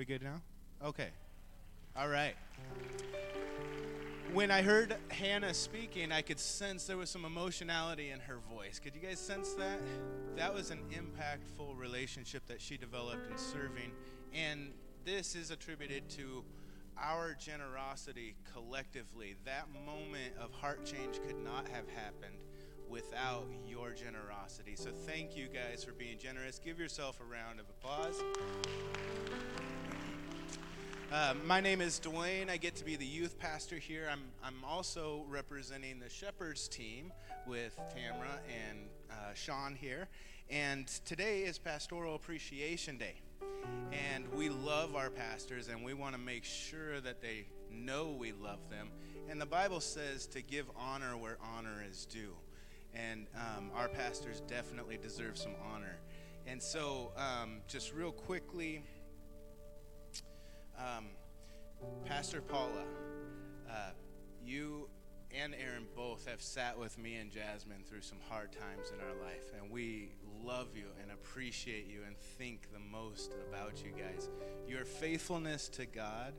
we good now? Okay. All right. When I heard Hannah speaking, I could sense there was some emotionality in her voice. Could you guys sense that? That was an impactful relationship that she developed in serving. And this is attributed to our generosity collectively. That moment of heart change could not have happened without your generosity. So thank you guys for being generous. Give yourself a round of applause. Uh, my name is Dwayne. I get to be the youth pastor here. I'm, I'm also representing the Shepherds team with Tamra and uh, Sean here. And today is Pastoral Appreciation Day. And we love our pastors and we want to make sure that they know we love them. And the Bible says to give honor where honor is due. And um, our pastors definitely deserve some honor. And so, um, just real quickly, um, Pastor Paula, uh, you and Aaron both have sat with me and Jasmine through some hard times in our life, and we love you and appreciate you and think the most about you guys. Your faithfulness to God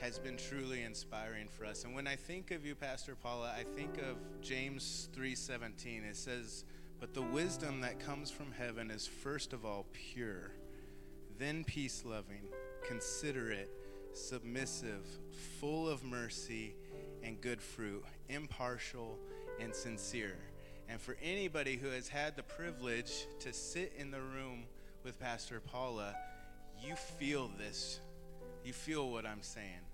has been truly inspiring for us. And when I think of you, Pastor Paula, I think of James 3:17. It says, "But the wisdom that comes from heaven is first of all pure, then peace-loving, considerate, submissive, full of mercy and good fruit, impartial and sincere. And for anybody who has had the privilege to sit in the room with Pastor Paula, you feel this. You feel what I'm saying.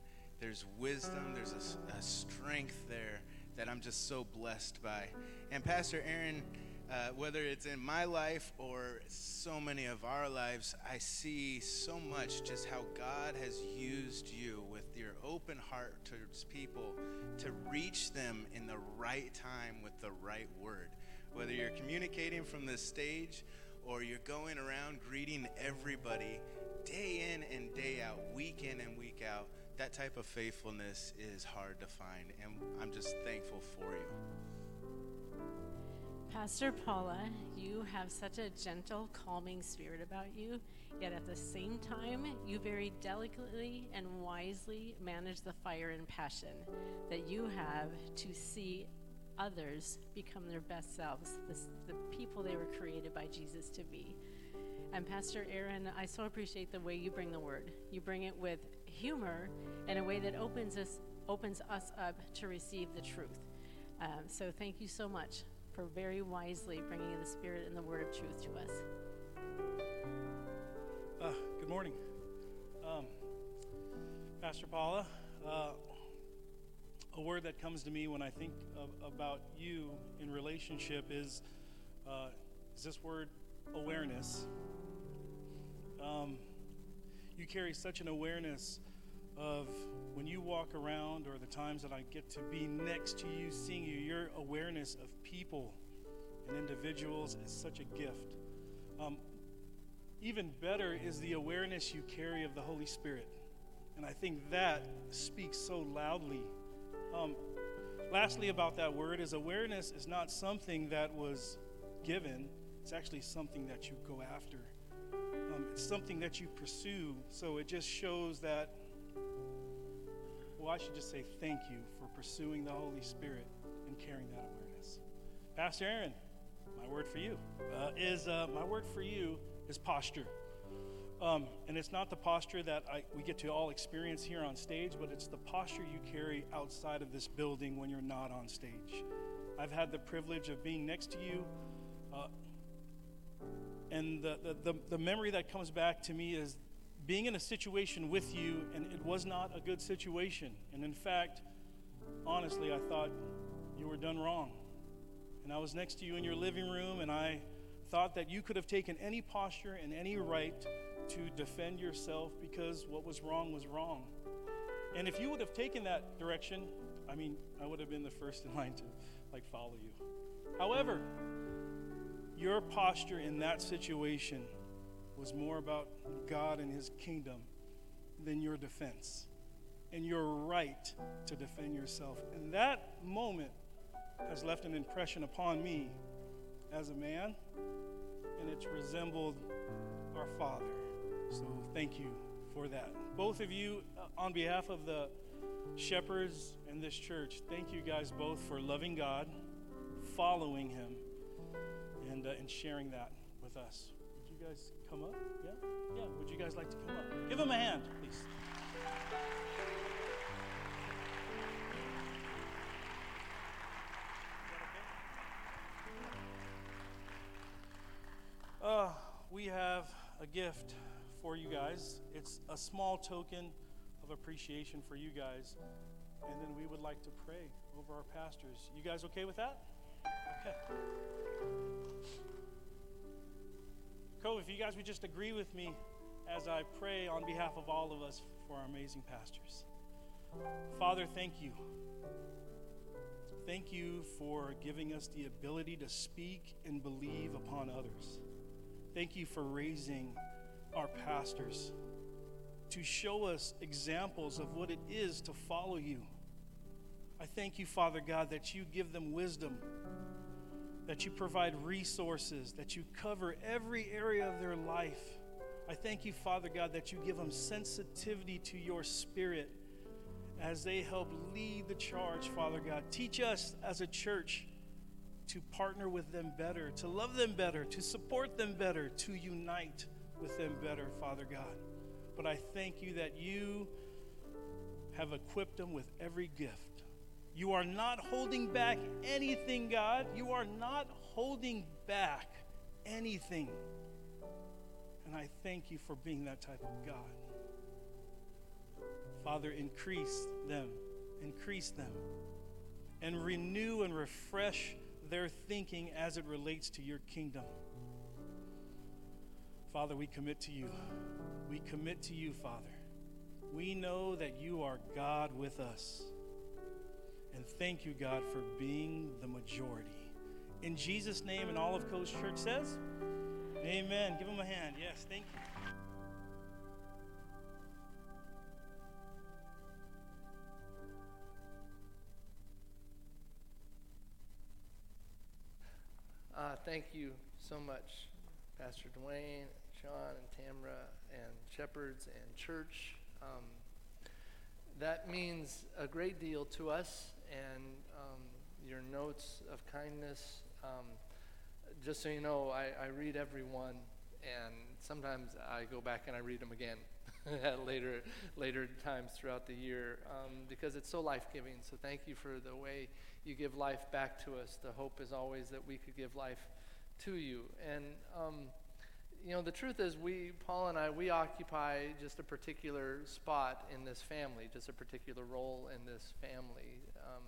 There's wisdom, there's a, a strength there that I'm just so blessed by. And Pastor Aaron, uh, whether it's in my life or so many of our lives, I see so much just how God has used you with your open heart towards people to reach them in the right time with the right word. Whether you're communicating from the stage or you're going around greeting everybody day in and day out, week in and week out, that type of faithfulness is hard to find. And I'm just thankful for you. Pastor Paula, you have such a gentle, calming spirit about you, yet at the same time, you very delicately and wisely manage the fire and passion that you have to see others become their best selves, the, the people they were created by Jesus to be. And Pastor Aaron, I so appreciate the way you bring the word. You bring it with humor in a way that opens us opens us up to receive the truth. Um, so thank you so much for very wisely bringing the Spirit and the Word of truth to us. Uh, good morning. Um, Pastor Paula, uh, a word that comes to me when I think of, about you in relationship is, uh, is this word awareness. Um, you carry such an awareness of when you walk around or the times that I get to be next to you, seeing you, your awareness of people and individuals is such a gift. Um, even better is the awareness you carry of the Holy Spirit. And I think that speaks so loudly. Um, lastly, about that word, is awareness is not something that was given, it's actually something that you go after. Um, it's something that you pursue. So it just shows that I should just say thank you for pursuing the Holy Spirit and carrying that awareness. Pastor Aaron, my word for you uh, is uh, my word for you is posture. Um, and it's not the posture that I, we get to all experience here on stage, but it's the posture you carry outside of this building when you're not on stage. I've had the privilege of being next to you. Uh, and the, the, the, the memory that comes back to me is being in a situation with you, and it was not a good situation. And in fact, honestly, I thought you were done wrong. And I was next to you in your living room, and I thought that you could have taken any posture and any right to defend yourself because what was wrong was wrong. And if you would have taken that direction, I mean, I would have been the first in line to like follow you. However, your posture in that situation was more about God and His kingdom than your defense and your right to defend yourself. And that moment has left an impression upon me as a man, and it's resembled our Father. So thank you for that. Both of you, uh, on behalf of the shepherds and this church, thank you guys both for loving God, following Him, and, uh, and sharing that with us. Guys come up? Yeah? Yeah. Would you guys like to come up? Give them a hand, please. Uh, we have a gift for you guys. It's a small token of appreciation for you guys. And then we would like to pray over our pastors. You guys okay with that? Okay. Cove, if you guys would just agree with me as I pray on behalf of all of us for our amazing pastors. Father, thank you. Thank you for giving us the ability to speak and believe upon others. Thank you for raising our pastors to show us examples of what it is to follow you. I thank you, Father God, that you give them wisdom, that you provide resources, that you cover every area of their life. I thank you, Father God, that you give them sensitivity to your spirit as they help lead the charge, Father God. Teach us as a church to partner with them better, to love them better, to support them better, to unite with them better, Father God. But I thank you that you have equipped them with every gift. You are not holding back anything, God. You are not holding back anything. And I thank you for being that type of God. Father, increase them, increase them, and renew and refresh their thinking as it relates to your kingdom. Father, we commit to you. We commit to you, Father. We know that you are God with us. And thank you, God, for being the majority. In Jesus' name, and all of Cove Church says, Amen. Give him a hand. Yes, thank you. Uh, thank you so much, Pastor Dwayne, Sean, and Tamra, and Shepherds, and church. Um, that means a great deal to us, and um, your notes of kindness. Um, just so you know, I, I read every one, and sometimes I go back and I read them again at later later times throughout the year um, because it's so life giving. So thank you for the way you give life back to us. The hope is always that we could give life to you. And, um, you know, the truth is, we, Paul and I, we occupy just a particular spot in this family, just a particular role in this family. Um,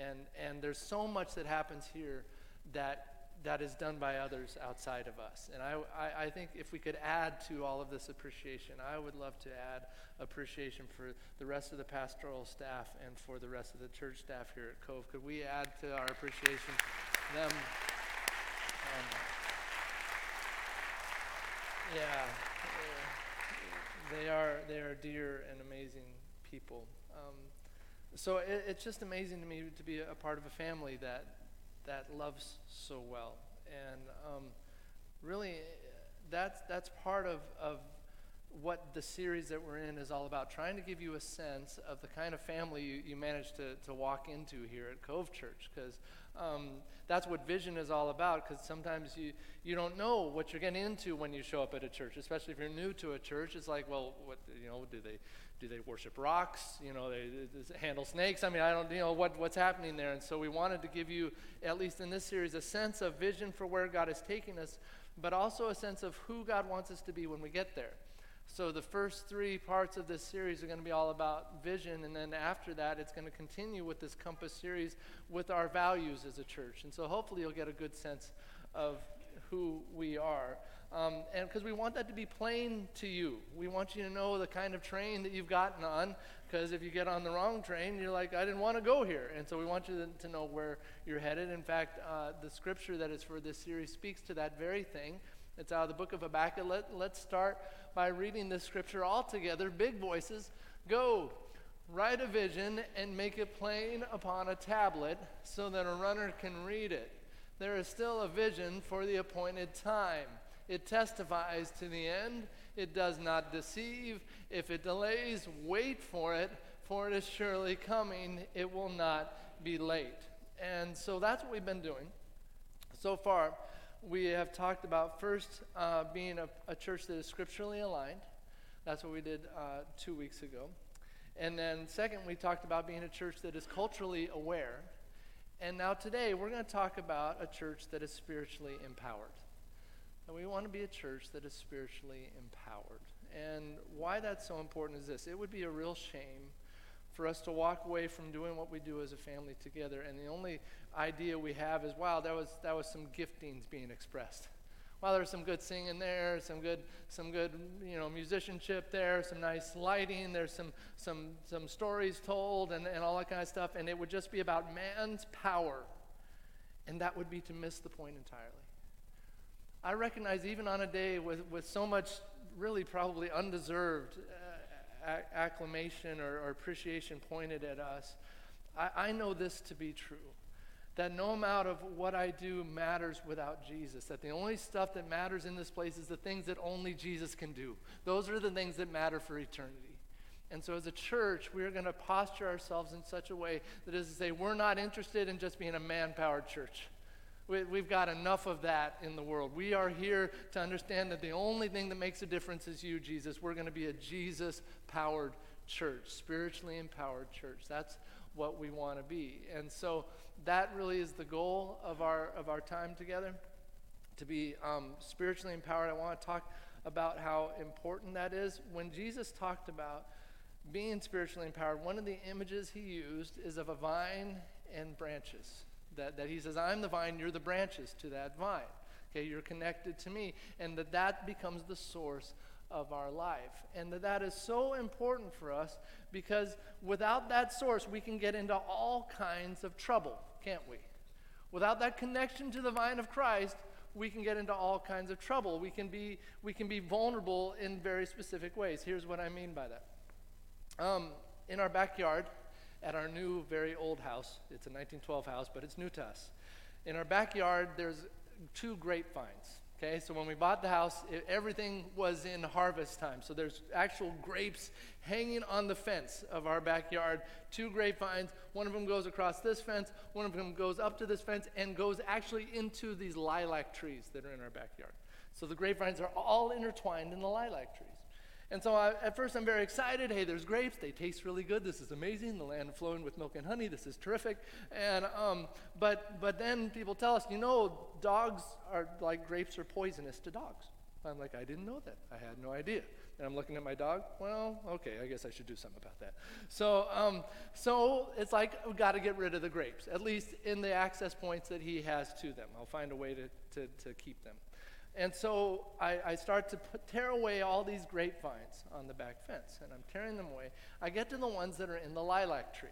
and, and there's so much that happens here that that is done by others outside of us. And I, I, I, think if we could add to all of this appreciation, I would love to add appreciation for the rest of the pastoral staff and for the rest of the church staff here at Cove. Could we add to our appreciation them? Um, yeah, they are they are dear and amazing people. Um, so it, it's just amazing to me to be a part of a family that that loves so well. And um, really, that's, that's part of, of what the series that we're in is all about trying to give you a sense of the kind of family you, you manage to, to walk into here at Cove Church because um, that's what vision is all about because sometimes you, you don't know what you're getting into when you show up at a church especially if you're new to a church it's like well what you know do they do they worship rocks? You know, they, they handle snakes. I mean, I don't, you know, what, what's happening there. And so we wanted to give you, at least in this series, a sense of vision for where God is taking us, but also a sense of who God wants us to be when we get there. So the first three parts of this series are going to be all about vision, and then after that, it's going to continue with this Compass series with our values as a church. And so hopefully you'll get a good sense of who we are. Um, and because we want that to be plain to you. We want you to know the kind of train that you've gotten on, because if you get on the wrong train, you're like, I didn't want to go here. And so we want you to, know where you're headed. In fact, uh, the scripture that is for this series speaks to that very thing. It's out of the book of Habakkuk. Let, let's start by reading this scripture all together, big voices. Go, write a vision and make it plain upon a tablet so that a runner can read it. There is still a vision for the appointed time. It testifies to the end. It does not deceive. If it delays, wait for it, for it is surely coming. It will not be late. And so that's what we've been doing. So far, we have talked about first uh, being a, a, church that is scripturally aligned. That's what we did uh, two weeks ago. And then, second, we talked about being a church that is culturally aware. And now, today, we're going to talk about a church that is spiritually empowered. And we want to be a church that is spiritually empowered. And why that's so important is this it would be a real shame for us to walk away from doing what we do as a family together, and the only idea we have is, wow, that was, that was some giftings being expressed. Wow, there's some good singing there, some good, some good, you know, musicianship there, some nice lighting, there's some, some, some stories told, and, and all that kind of stuff, and it would just be about man's power, and that would be to miss the point entirely. I recognize even on a day with, with so much really probably undeserved uh, acclamation or, or, appreciation pointed at us, I, I know this to be true. That no amount of what I do matters without Jesus. That the only stuff that matters in this place is the things that only Jesus can do. Those are the things that matter for eternity. And so, as a church, we're going to posture ourselves in such a way that is to say, we're not interested in just being a man powered church. We, have got enough of that in the world. We are here to understand that the only thing that makes a difference is you, Jesus. We're going to be a Jesus powered church, spiritually empowered church. That's what we want to be. And so that really is the goal of our, of our time together to be um, spiritually empowered. I want to talk about how important that is. When Jesus talked about being spiritually empowered, one of the images he used is of a vine and branches. That, that he says, I'm the vine, you're the branches to that vine. Okay, you're connected to me. And that that becomes the source of our life. And that that is so important for us because without that source, we can get into all kinds of trouble, can't we? Without that connection to the vine of Christ, we can get into all kinds of trouble. We can be, we can be vulnerable in very specific ways. Here's what I mean by that. Um, in our backyard, at our new, very old house. It's a 1912 house, but it's new to us. In our backyard, there's two grapevines. Okay, so when we bought the house, it, everything was in harvest time. So there's actual grapes hanging on the fence of our backyard. Two grapevines. One of them goes across this fence, one of them goes up to this fence, and goes actually into these lilac trees that are in our backyard. So the grapevines are all intertwined in the lilac trees. And so I, at first I'm very excited. Hey, there's grapes. They taste really good. This is amazing. The land flowing with milk and honey. This is terrific. And um, but but then people tell us, you know, dogs are like grapes are poisonous to dogs. I'm like, I didn't know that. I had no idea. And I'm looking at my dog. Well, okay, I guess I should do something about that. So, um, so it's like we've got to get rid of the grapes, at least in the access points that he has to them. I'll find a way to, to, to keep them. And so I, I start to put, tear away all these grapevines on the back fence, and I'm tearing them away. I get to the ones that are in the lilac tree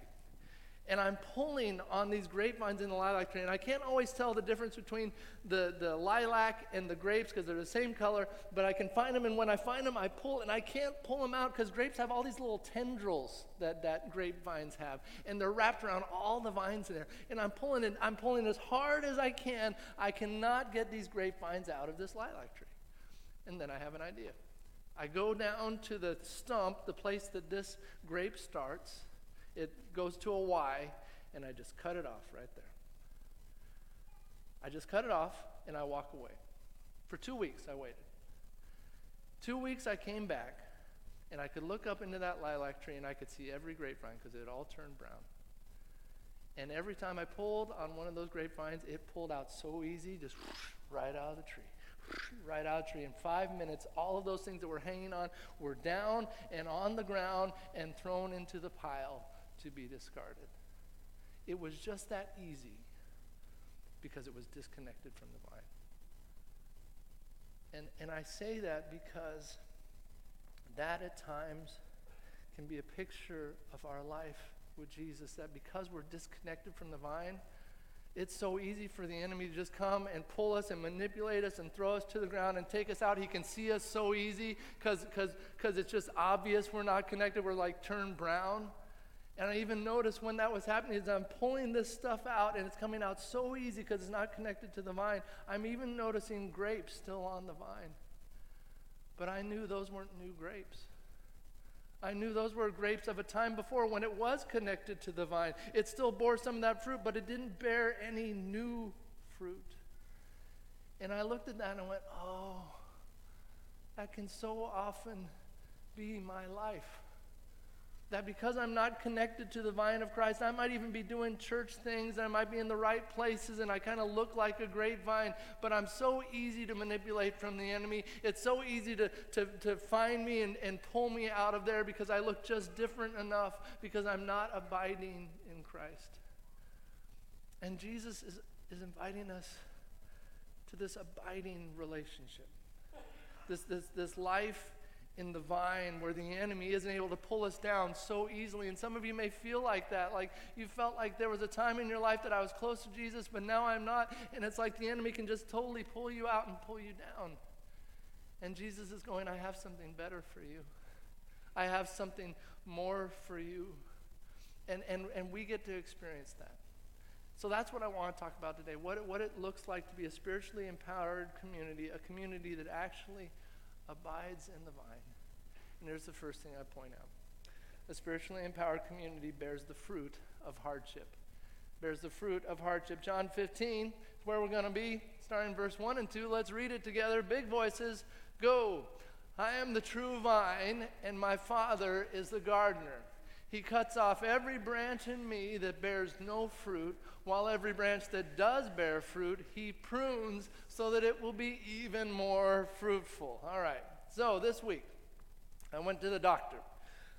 and I'm pulling on these grapevines in the lilac tree, and I can't always tell the difference between the, the lilac and the grapes because they're the same color, but I can find them, and when I find them, I pull, and I can't pull them out because grapes have all these little tendrils that, that grapevines have, and they're wrapped around all the vines there. And I'm pulling it, I'm pulling as hard as I can. I cannot get these grapevines out of this lilac tree. And then I have an idea. I go down to the stump, the place that this grape starts, it goes to a Y, and I just cut it off right there. I just cut it off and I walk away. For two weeks, I waited. Two weeks, I came back and I could look up into that lilac tree and I could see every grapevine because it all turned brown. And every time I pulled on one of those grapevines, it pulled out so easy, just right out of the tree. Right out of the tree. In five minutes, all of those things that were hanging on were down and on the ground and thrown into the pile to be discarded. It was just that easy because it was disconnected from the vine. And, and I say that because that at times can be a picture of our life with Jesus, that because we're disconnected from the vine, it's so easy for the enemy to just come and pull us and manipulate us and throw us to the ground and take us out. He can see us so easy because it's just obvious we're not connected. We're like turned brown. And I even noticed when that was happening is I'm pulling this stuff out and it's coming out so easy because it's not connected to the vine. I'm even noticing grapes still on the vine. But I knew those weren't new grapes. I knew those were grapes of a time before when it was connected to the vine. It still bore some of that fruit, but it didn't bear any new fruit. And I looked at that and I went, oh, that can so often be my life. That because I'm not connected to the vine of Christ, I might even be doing church things and I might be in the right places and I kind of look like a grapevine, but I'm so easy to manipulate from the enemy. It's so easy to, to, to find me and, and pull me out of there because I look just different enough because I'm not abiding in Christ. And Jesus is, is inviting us to this abiding relationship, this, this, this life in the vine where the enemy isn't able to pull us down so easily. And some of you may feel like that. Like you felt like there was a time in your life that I was close to Jesus, but now I'm not. And it's like the enemy can just totally pull you out and pull you down. And Jesus is going, I have something better for you. I have something more for you. And, and, and we get to experience that. So that's what I want to talk about today what what it looks like to be a spiritually empowered community, a community that actually abides in the vine. And here's the first thing I point out a spiritually empowered community bears the fruit of hardship. Bears the fruit of hardship. John 15 is where we're going to be, starting verse 1 and 2. Let's read it together. Big voices. Go. I am the true vine, and my Father is the gardener. He cuts off every branch in me that bears no fruit, while every branch that does bear fruit, he prunes so that it will be even more fruitful. All right, so this week, I went to the doctor.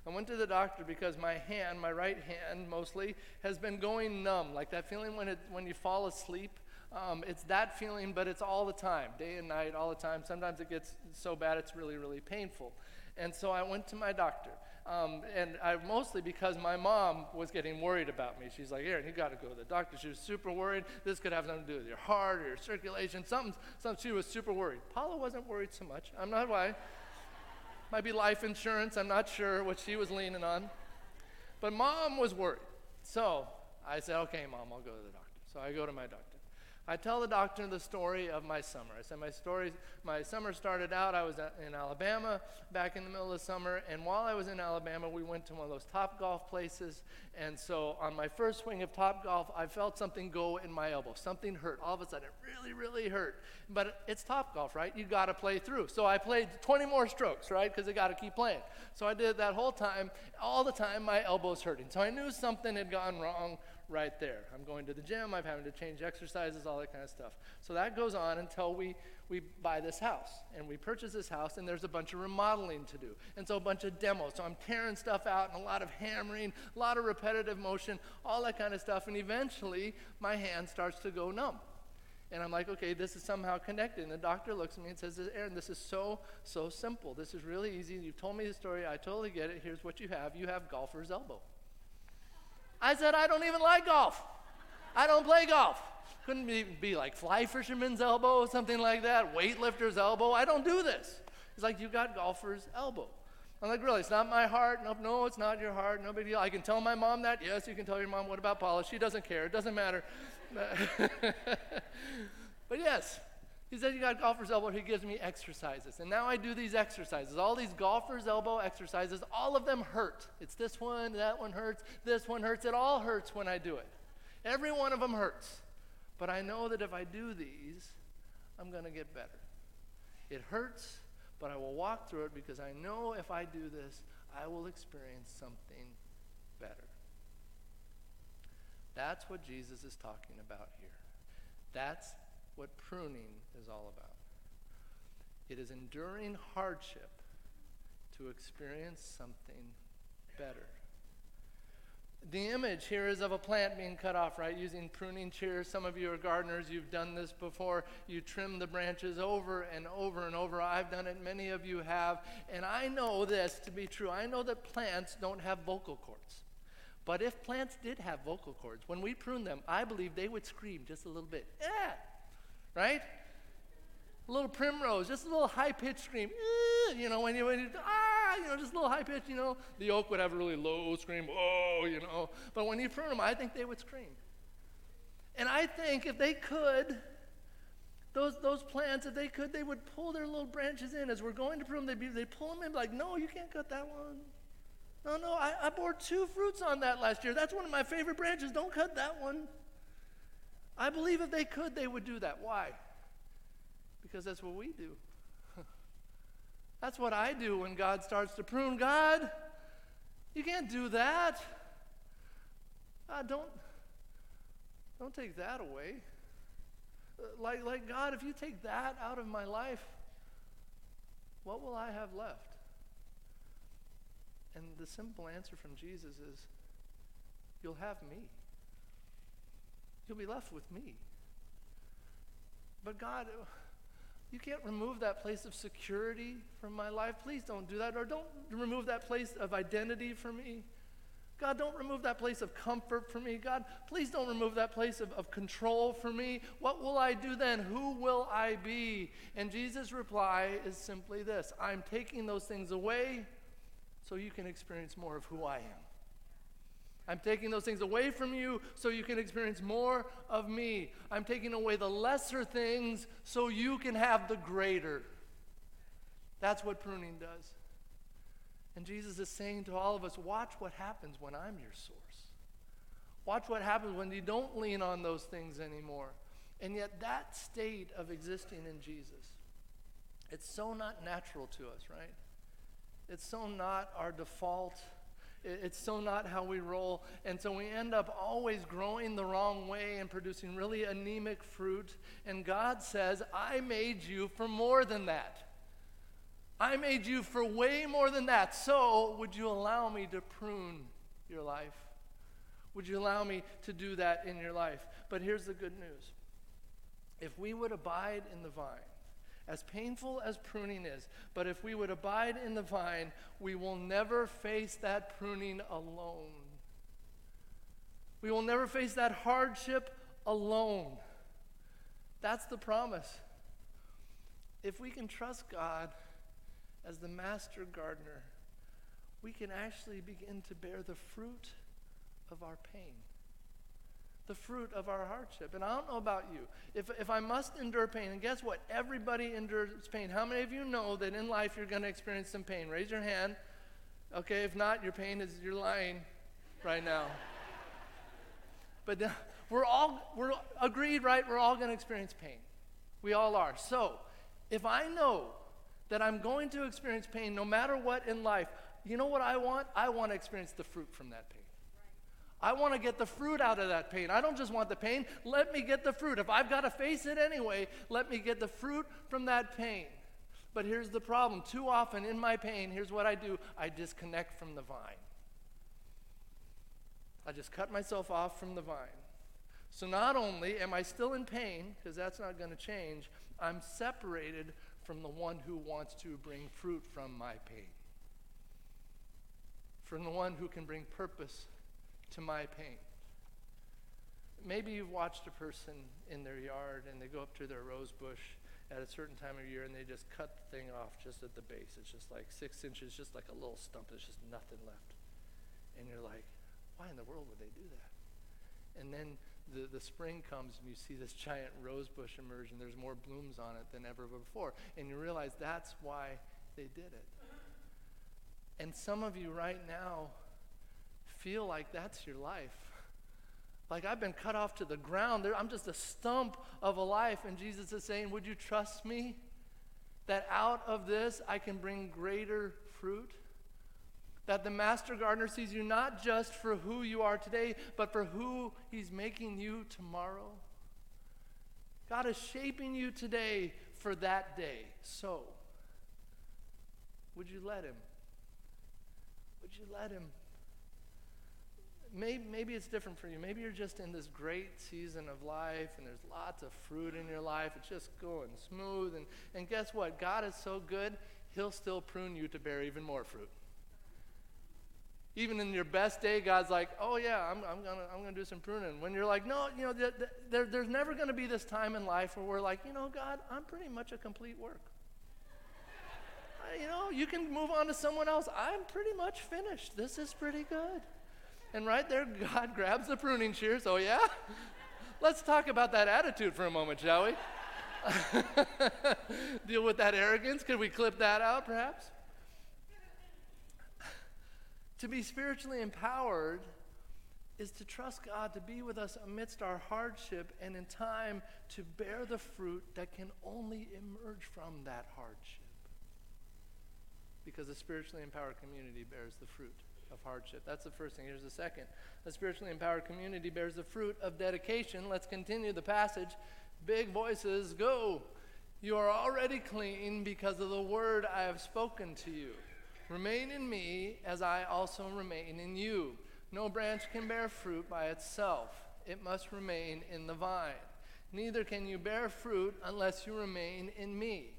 I went to the doctor because my hand, my right hand mostly, has been going numb, like that feeling when, it, when you fall asleep. Um, it's that feeling, but it's all the time, day and night, all the time. Sometimes it gets so bad it's really, really painful. And so I went to my doctor. Um, and I, mostly because my mom was getting worried about me. She's like, Aaron, you got to go to the doctor. She was super worried. This could have something to do with your heart or your circulation. Something, something. She was super worried. Paula wasn't worried so much. I'm not why. Might be life insurance. I'm not sure what she was leaning on. But mom was worried. So I said, okay, mom, I'll go to the doctor. So I go to my doctor. I tell the doctor the story of my summer. I said my story, my summer started out, I was in Alabama back in the middle of summer, and while I was in Alabama, we went to one of those Topgolf places. And so on my first swing of Topgolf, I felt something go in my elbow. Something hurt. All of a sudden, it really, really hurt. But it's Topgolf, right? You got to play through. So I played 20 more strokes, right? Because I got to keep playing. So I did that whole time. All the time, my elbow's hurting. So I knew something had gone wrong right there. I'm going to the gym, I'm having to change exercises, all that kind of stuff. So that goes on until we, we buy this house. And we purchase this house, and there's a bunch of remodeling to do. And so a bunch of demos. So I'm tearing stuff out and a lot of hammering, a lot of repetitive motion, all that kind of stuff. And eventually, my hand starts to go numb. And I'm like, okay, this is somehow connected. And the doctor looks at me and says, Aaron, this is so, so simple. This is really easy. You've told me the story. I totally get it. Here's what you have you have golfer's elbow. I said, I don't even like golf. I don't play golf. Couldn't be, be like fly fisherman's elbow, something like that, weightlifter's elbow. I don't do this. He's like, You got golfer's elbow. I'm like, Really? It's not my heart? No, no, it's not your heart. No big deal. I can tell my mom that. Yes, you can tell your mom. What about Paula? She doesn't care. It doesn't matter. but yes, he said, You got golfer's elbow. He gives me exercises. And now I do these exercises. All these golfer's elbow exercises, all of them hurt. It's this one, that one hurts, this one hurts. It all hurts when I do it. Every one of them hurts. But I know that if I do these, I'm going to get better. It hurts, but I will walk through it because I know if I do this, I will experience something better. That's what Jesus is talking about here. That's what pruning is all about. It is enduring hardship to experience something better. The image here is of a plant being cut off, right? Using pruning shears. Some of you are gardeners. You've done this before. You trim the branches over and over and over. I've done it. Many of you have. And I know this to be true. I know that plants don't have vocal cords. But if plants did have vocal cords, when we prune them, I believe they would scream just a little bit. Yeah, right? A little primrose, just a little high pitched scream. you know, when you, when you, ah, you know, just a little high pitched, you know. The oak would have a really low scream, oh, you know. But when you prune them, I think they would scream. And I think if they could, those, those plants, if they could, they would pull their little branches in. As we're going to prune them, they'd, be, they'd pull them in, like, no, you can't cut that one. No, no, I, I bore two fruits on that last year. That's one of my favorite branches. Don't cut that one. I believe if they could, they would do that. Why? Because that's what we do. that's what I do when God starts to prune. God, you can't do that. God, don't, don't take that away. Uh, like, like, God, if you take that out of my life, what will I have left? And the simple answer from Jesus is you'll have me. You'll be left with me. But God, you can't remove that place of security from my life. Please don't do that. Or don't remove that place of identity from me. God, don't remove that place of comfort for me. God, please don't remove that place of, of control for me. What will I do then? Who will I be? And Jesus' reply is simply this I'm taking those things away so you can experience more of who I am. I'm taking those things away from you so you can experience more of me. I'm taking away the lesser things so you can have the greater. That's what pruning does. And Jesus is saying to all of us watch what happens when I'm your source. Watch what happens when you don't lean on those things anymore. And yet, that state of existing in Jesus, it's so not natural to us, right? It's so not our default. It's so not how we roll. And so we end up always growing the wrong way and producing really anemic fruit. And God says, I made you for more than that. I made you for way more than that. So, would you allow me to prune your life? Would you allow me to do that in your life? But here's the good news if we would abide in the vine, as painful as pruning is, but if we would abide in the vine, we will never face that pruning alone. We will never face that hardship alone. That's the promise. If we can trust God, as the master gardener, we can actually begin to bear the fruit of our pain, the fruit of our hardship. And I don't know about you. If, if I must endure pain, and guess what? Everybody endures pain. How many of you know that in life you're going to experience some pain? Raise your hand. Okay, if not, your pain is you're lying right now. but uh, we're all we're agreed, right? We're all going to experience pain. We all are. So, if I know that I'm going to experience pain no matter what in life, you know what I want? I want to experience the fruit from that pain. I want to get the fruit out of that pain. I don't just want the pain. Let me get the fruit. If I've got to face it anyway, let me get the fruit from that pain. But here's the problem too often in my pain, here's what I do I disconnect from the vine. I just cut myself off from the vine. So not only am I still in pain, because that's not going to change, I'm separated from the one who wants to bring fruit from my pain, from the one who can bring purpose to my pain. Maybe you've watched a person in their yard and they go up to their rose bush at a certain time of year and they just cut the thing off just at the base. It's just like six inches, just like a little stump. There's just nothing left. And you're like, why in the world would they do that? And then the, the spring comes and you see this giant rose bush emerge and there's more blooms on it than ever before. And you realize that's why they did it. And some of you right now feel like that's your life. Like I've been cut off to the ground. I'm just a stump of a life. And Jesus is saying, Would you trust me? That out of this I can bring greater fruit? That the master gardener sees you not just for who you are today, but for who he's making you tomorrow. God is shaping you today for that day. So, would you let him? Would you let him? Maybe, maybe it's different for you. Maybe you're just in this great season of life and there's lots of fruit in your life. It's just going smooth. And, and guess what? God is so good, He'll still prune you to bear even more fruit. Even in your best day, God's like, oh, yeah, I'm, I'm going to I'm gonna do some pruning. When you're like, no, you know, there, there's never going to be this time in life where we're like, you know, God, I'm pretty much a complete work. I, you know, you can move on to someone else. I'm pretty much finished. This is pretty good. And right there, God grabs the pruning shears. Oh, yeah? Let's talk about that attitude for a moment, shall we? deal with that arrogance. Could we clip that out, perhaps? to be spiritually empowered is to trust God to be with us amidst our hardship and in time to bear the fruit that can only emerge from that hardship. Because a spiritually empowered community bears the fruit of hardship. That's the first thing. Here's the second. A spiritually empowered community bears the fruit of dedication. Let's continue the passage. Big voices, go. You are already clean because of the word I have spoken to you. Remain in me as I also remain in you. No branch can bear fruit by itself, it must remain in the vine. Neither can you bear fruit unless you remain in me.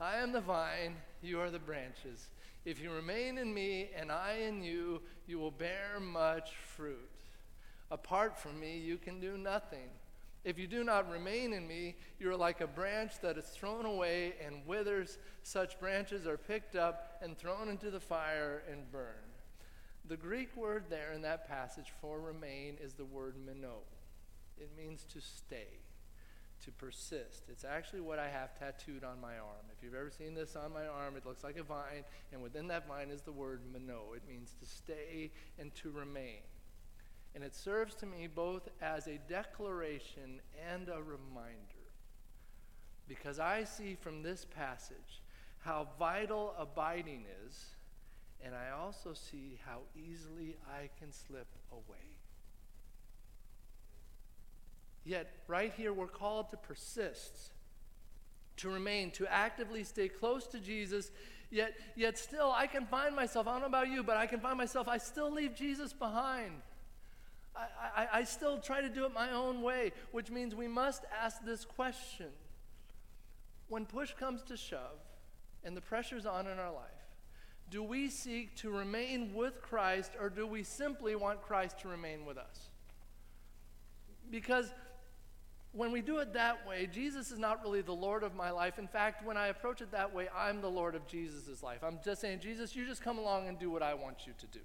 I am the vine, you are the branches. If you remain in me and I in you, you will bear much fruit. Apart from me, you can do nothing. If you do not remain in me, you are like a branch that is thrown away and withers. Such branches are picked up and thrown into the fire and burned. The Greek word there in that passage for remain is the word meno. It means to stay to persist. It's actually what I have tattooed on my arm. If you've ever seen this on my arm, it looks like a vine, and within that vine is the word meno. It means to stay and to remain. And it serves to me both as a declaration and a reminder. Because I see from this passage how vital abiding is, and I also see how easily I can slip away. Yet, right here, we're called to persist, to remain, to actively stay close to Jesus. Yet, yet still, I can find myself, I don't know about you, but I can find myself, I still leave Jesus behind. I, I, I still try to do it my own way, which means we must ask this question. When push comes to shove and the pressure's on in our life, do we seek to remain with Christ or do we simply want Christ to remain with us? Because when we do it that way, Jesus is not really the Lord of my life. In fact, when I approach it that way, I'm the Lord of Jesus' life. I'm just saying, Jesus, you just come along and do what I want you to do.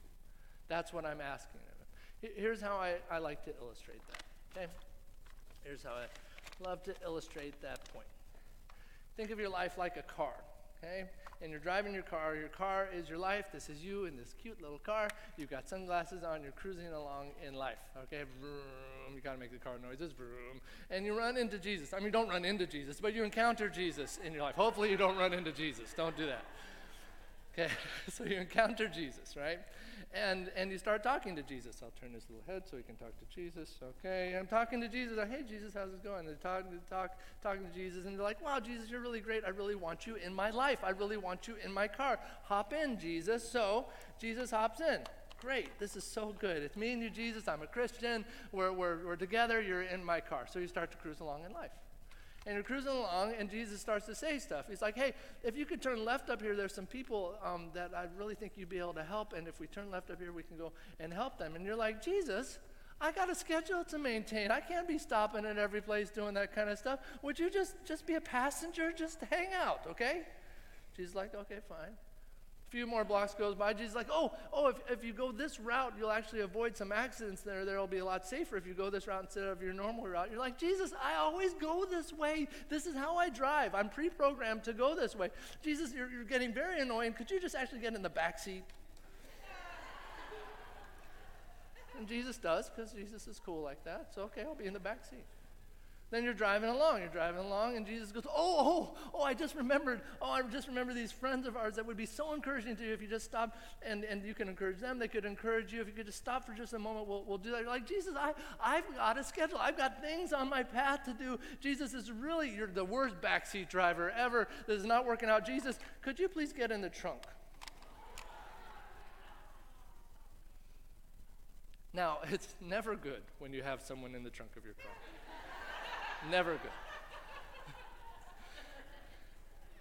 That's what I'm asking of. Here's how I, I like to illustrate that. Okay? Here's how I love to illustrate that point. Think of your life like a car. Okay? and you're driving your car. Your car is your life. This is you in this cute little car. You've got sunglasses on. You're cruising along in life. Okay, vroom. You gotta make the car noises. Vroom. And you run into Jesus. I mean, don't run into Jesus, but you encounter Jesus in your life. Hopefully, you don't run into Jesus. Don't do that. Okay, so you encounter Jesus, right? and and you start talking to Jesus. I'll turn this little head so we can talk to Jesus. Okay, I'm talking to Jesus. Hey, Jesus, how's it going? They're talking, talk, talking to Jesus, and they're like, Wow, Jesus, you're really great. I really want you in my life. I really want you in my car. Hop in, Jesus. So Jesus hops in. Great, this is so good. It's me and you, Jesus. I'm a Christian. We're, we're, we're together. You're in my car. So you start to cruise along in life and you're cruising along, and Jesus starts to say stuff. He's like, hey, if you could turn left up here, there's some people um, that I really think you'd be able to help, and if we turn left up here, we can go and help them. And you're like, Jesus, I got a schedule to maintain. I can't be stopping at every place doing that kind of stuff. Would you just, just be a passenger? Just hang out, okay? Jesus like, okay, fine few more blocks goes by, Jesus like, oh, oh, if, if you go this route, you'll actually avoid some accidents there. There'll be a lot safer if you go this route instead of your normal route. You're like, Jesus, I always go this way. This is how I drive. I'm pre-programmed to go this way. Jesus, you're, you're getting very annoying. Could you just actually get in the back seat? and Jesus does, because Jesus is cool like that. So, okay, I'll be in the back seat. Then you're driving along, you're driving along, and Jesus goes, Oh, oh, oh, I just remembered. Oh, I just remember these friends of ours that would be so encouraging to you if you just stop and, and you can encourage them. They could encourage you. If you could just stop for just a moment, we'll, we'll do that. You're like, Jesus, I, I've got a schedule. I've got things on my path to do. Jesus is really, you're the worst backseat driver ever. This is not working out. Jesus, could you please get in the trunk? Now, it's never good when you have someone in the trunk of your car. Never good.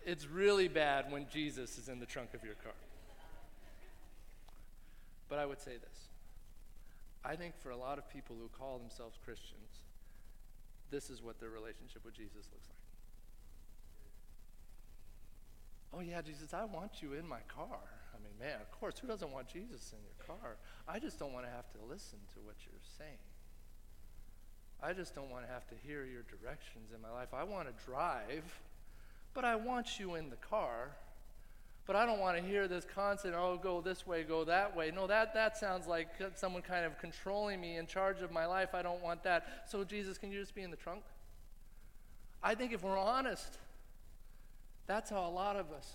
it's really bad when Jesus is in the trunk of your car. But I would say this I think for a lot of people who call themselves Christians, this is what their relationship with Jesus looks like. Oh, yeah, Jesus, I want you in my car. I mean, man, of course, who doesn't want Jesus in your car? I just don't want to have to listen to what you're saying. I just don't want to have to hear your directions in my life. I want to drive, but I want you in the car. But I don't want to hear this constant, oh, go this way, go that way. No, that, that sounds like uh, someone kind of controlling me, in charge of my life. I don't want that. So, Jesus, can you just be in the trunk? I think if we're honest, that's how a lot of us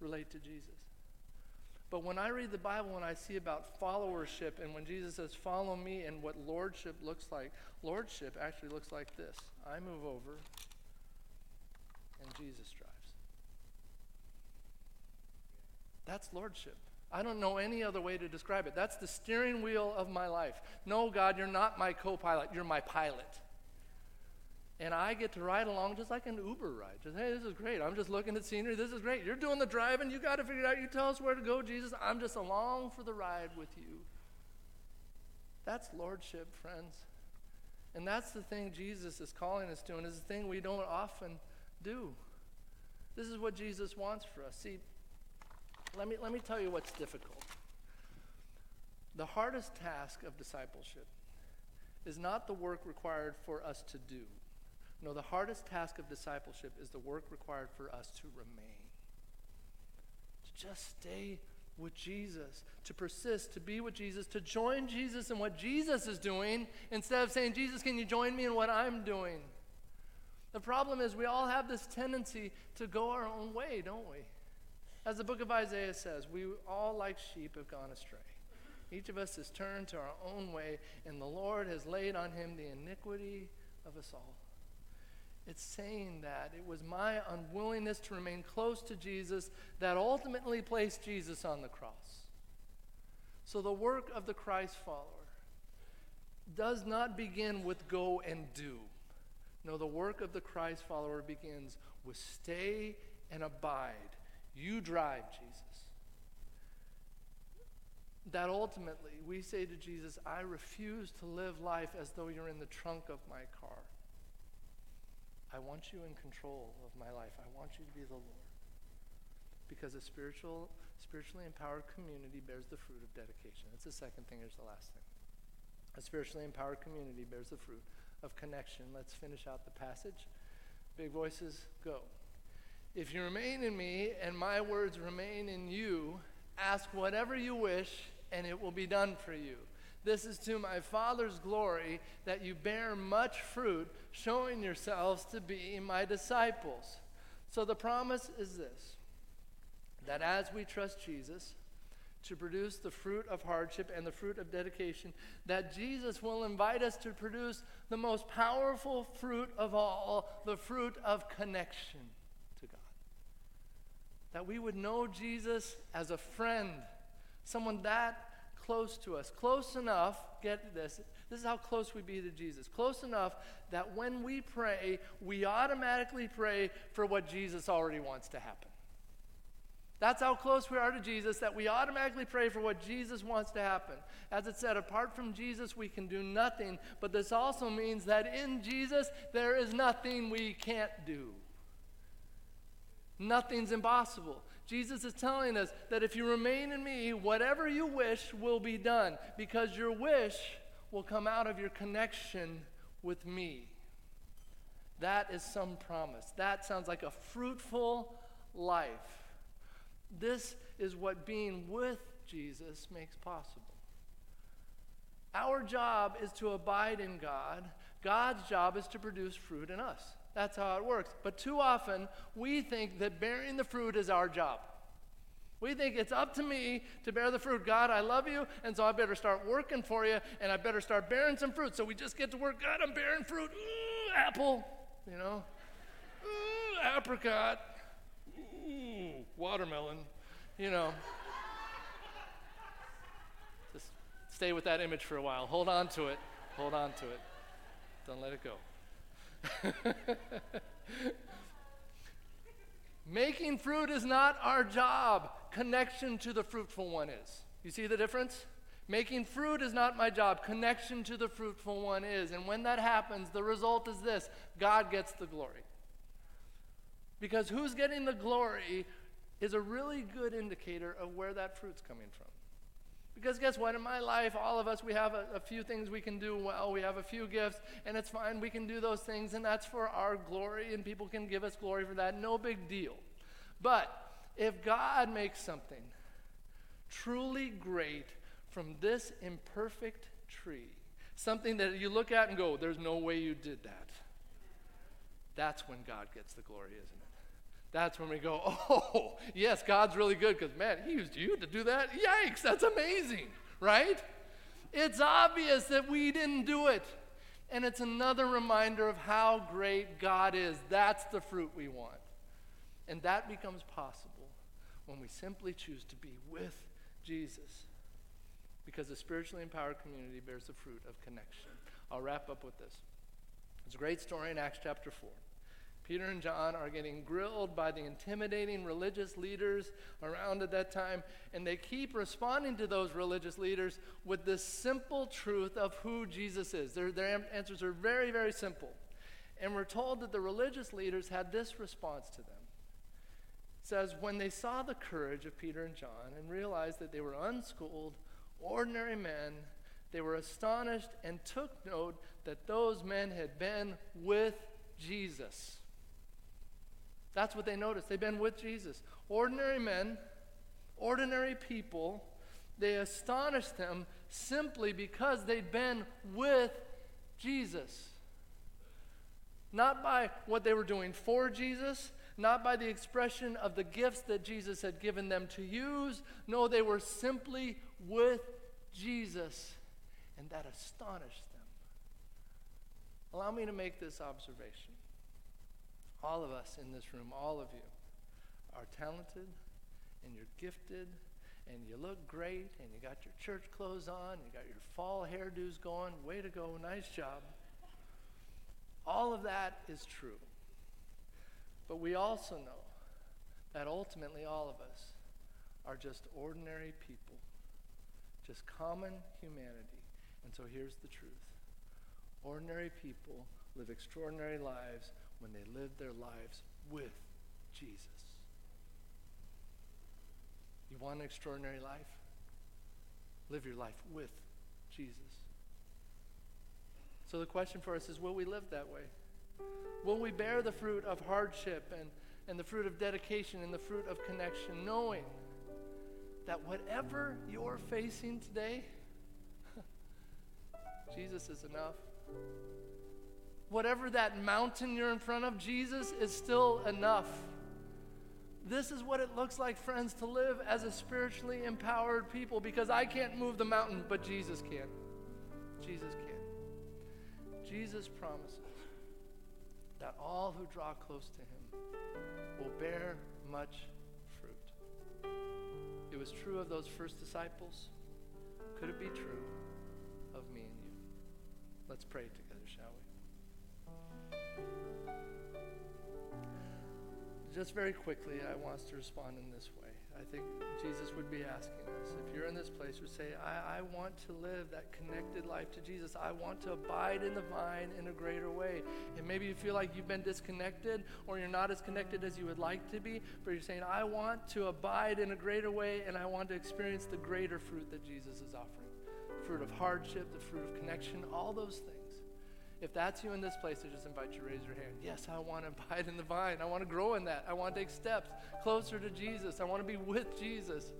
relate to Jesus. But when I read the Bible and I see about followership, and when Jesus says, Follow me, and what lordship looks like, lordship actually looks like this I move over, and Jesus drives. That's lordship. I don't know any other way to describe it. That's the steering wheel of my life. No, God, you're not my co pilot, you're my pilot. And I get to ride along just like an Uber ride. Just, hey, this is great. I'm just looking at scenery. This is great. You're doing the driving. You got to figure it out. You tell us where to go, Jesus. I'm just along for the ride with you. That's lordship, friends. And that's the thing Jesus is calling us to, and is the thing we don't often do. This is what Jesus wants for us. See, let me, let me tell you what's difficult. The hardest task of discipleship is not the work required for us to do. No, the hardest task of discipleship is the work required for us to remain. To just stay with Jesus, to persist, to be with Jesus, to join Jesus in what Jesus is doing instead of saying, Jesus, can you join me in what I'm doing? The problem is we all have this tendency to go our own way, don't we? As the book of Isaiah says, we all, like sheep, have gone astray. Each of us has turned to our own way, and the Lord has laid on him the iniquity of us all. It's saying that it was my unwillingness to remain close to Jesus that ultimately placed Jesus on the cross. So the work of the Christ follower does not begin with go and do. No, the work of the Christ follower begins with stay and abide. You drive, Jesus. That ultimately we say to Jesus, I refuse to live life as though you're in the trunk of my car. I want you in control of my life. I want you to be the Lord. Because a spiritual, spiritually empowered community bears the fruit of dedication. That's the second thing. Here's the last thing. A spiritually empowered community bears the fruit of connection. Let's finish out the passage. Big voices, go. If you remain in me and my words remain in you, ask whatever you wish and it will be done for you. This is to my Father's glory that you bear much fruit, showing yourselves to be my disciples. So the promise is this that as we trust Jesus to produce the fruit of hardship and the fruit of dedication, that Jesus will invite us to produce the most powerful fruit of all, the fruit of connection to God. That we would know Jesus as a friend, someone that close to us. Close enough, get this, this is how close we be to Jesus. Close enough that when we pray, we automatically pray for what Jesus already wants to happen. That's how close we are to Jesus, that we automatically pray for what Jesus wants to happen. As it said, apart from Jesus, we can do nothing. But this also means that in Jesus, there is nothing we can't do. Nothing's impossible. Jesus is telling us that if you remain in me, whatever you wish will be done because your wish will come out of your connection with me. That is some promise. That sounds like a fruitful life. This is what being with Jesus makes possible. Our job is to abide in God. God's job is to produce fruit in us. That's how it works. But too often, we think that bearing the fruit is our job. We think it's up to me to bear the fruit. God, I love you, and so I better start working for you, and I better start bearing some fruit. So we just get to work. God, I'm bearing fruit. Ooh, apple, you know. Ooh, apricot. Ooh, watermelon, you know. Just stay with that image for a while. Hold on to it. Hold on to it. Don't let it go. Making fruit is not our job. Connection to the fruitful one is. You see the difference? Making fruit is not my job. Connection to the fruitful one is. And when that happens, the result is this God gets the glory. Because who's getting the glory is a really good indicator of where that fruit's coming from. Because guess what? In my life, all of us, we have a, a, few things we can do well. We have a few gifts, and it's fine. We can do those things, and that's for our glory, and people can give us glory for that. No big deal. But if God makes something truly great from this imperfect tree, something that you look at and go, there's no way you did that, that's when God gets the glory, isn't it? That's when we go, oh, yes, God's really good because, man, He used you to do that. Yikes, that's amazing, right? It's obvious that we didn't do it. And it's another reminder of how great God is. That's the fruit we want. And that becomes possible when we simply choose to be with Jesus. Because a spiritually empowered community bears the fruit of connection. I'll wrap up with this. It's a great story in Acts chapter 4. Peter and John are getting grilled by the intimidating religious leaders around at that time, and they keep responding to those religious leaders with this simple truth of who Jesus is. Their, their answers are very, very simple. And we're told that the religious leaders had this response to them. It says, When they saw the courage of Peter and John and realized that they were unschooled, ordinary men, they were astonished and took note that those men had been with Jesus. That's what they noticed. They've been with Jesus. Ordinary men, ordinary people, they astonished them simply because they'd been with Jesus. Not by what they were doing for Jesus, not by the expression of the gifts that Jesus had given them to use. No, they were simply with Jesus, and that astonished them. Allow me to make this observation. All of us in this room, all of you, are talented and you're gifted and you look great and you got your church clothes on, you got your fall hairdos going. Way to go, nice job. All of that is true. But we also know that ultimately all of us are just ordinary people, just common humanity. And so here's the truth ordinary people live extraordinary lives when they live their lives with Jesus. You want an extraordinary life? Live your life with Jesus. So the question for us is will we live that way? Will we bear the fruit of hardship and, and the fruit of dedication and the fruit of connection, knowing that whatever you're facing today, Jesus is enough? Whatever that mountain you're in front of, Jesus is still enough. This is what it looks like, friends, to live as a spiritually empowered people because I can't move the mountain, but Jesus can. Jesus can. Jesus promises that all who draw close to him will bear much fruit. It was true of those first disciples. Could it be true of me and you? Let's pray together. Just very quickly, I want us to respond in this way. I think Jesus would be asking us if you're in this place, would say, I, I want to live that connected life to Jesus. I want to abide in the vine in a greater way. And maybe you feel like you've been disconnected or you're not as connected as you would like to be, but you're saying, I want to abide in a greater way and I want to experience the greater fruit that Jesus is offering fruit of hardship, the fruit of connection, all those things. If that's you in this place, I just invite you to raise your hand. Yes, I want to abide in the vine. I want to grow in that. I want to take steps closer to Jesus. I want to be with Jesus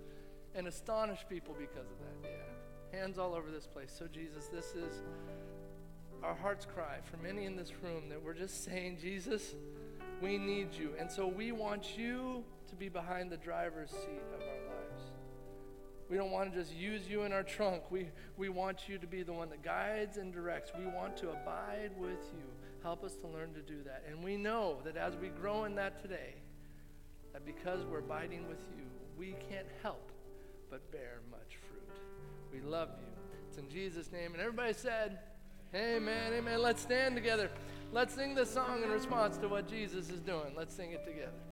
and astonish people because of that. Yeah. Hands all over this place. So, Jesus, this is our heart's cry for many in this room that we're just saying, Jesus, we need you. And so we want you to be behind the driver's seat of our. We don't want to just use you in our trunk. We, we want you to be the one that guides and directs. We want to abide with you. Help us to learn to do that. And we know that as we grow in that today, that because we're abiding with you, we can't help but bear much fruit. We love you. It's in Jesus' name. And everybody said, Amen, amen. Let's stand together. Let's sing this song in response to what Jesus is doing. Let's sing it together.